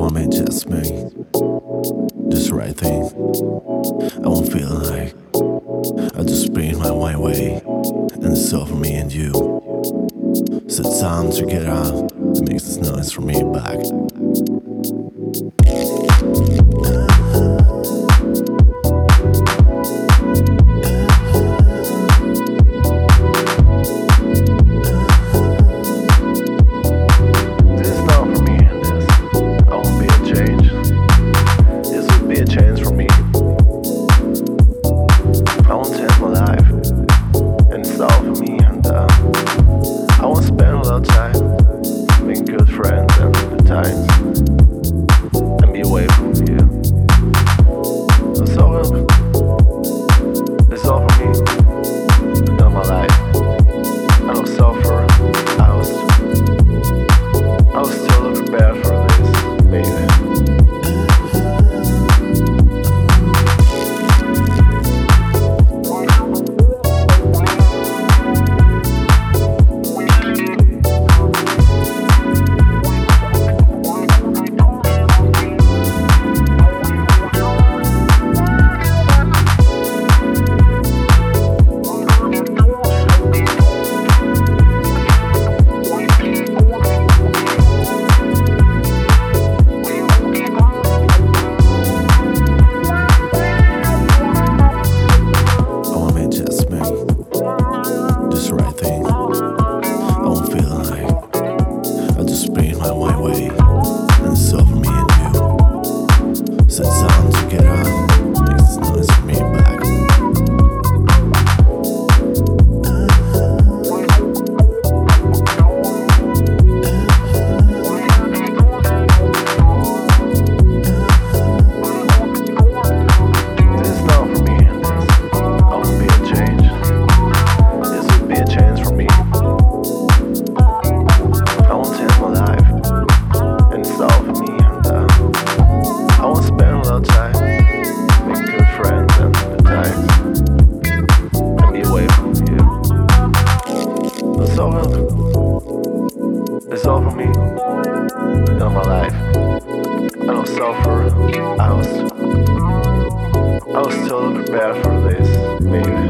woman, just me. Just right thing. I won't feel like I just paint my white way. And it's for me and you. So it's time to get out. It makes this noise for me back. my life. I don't suffer. I was I was totally prepared for this, baby.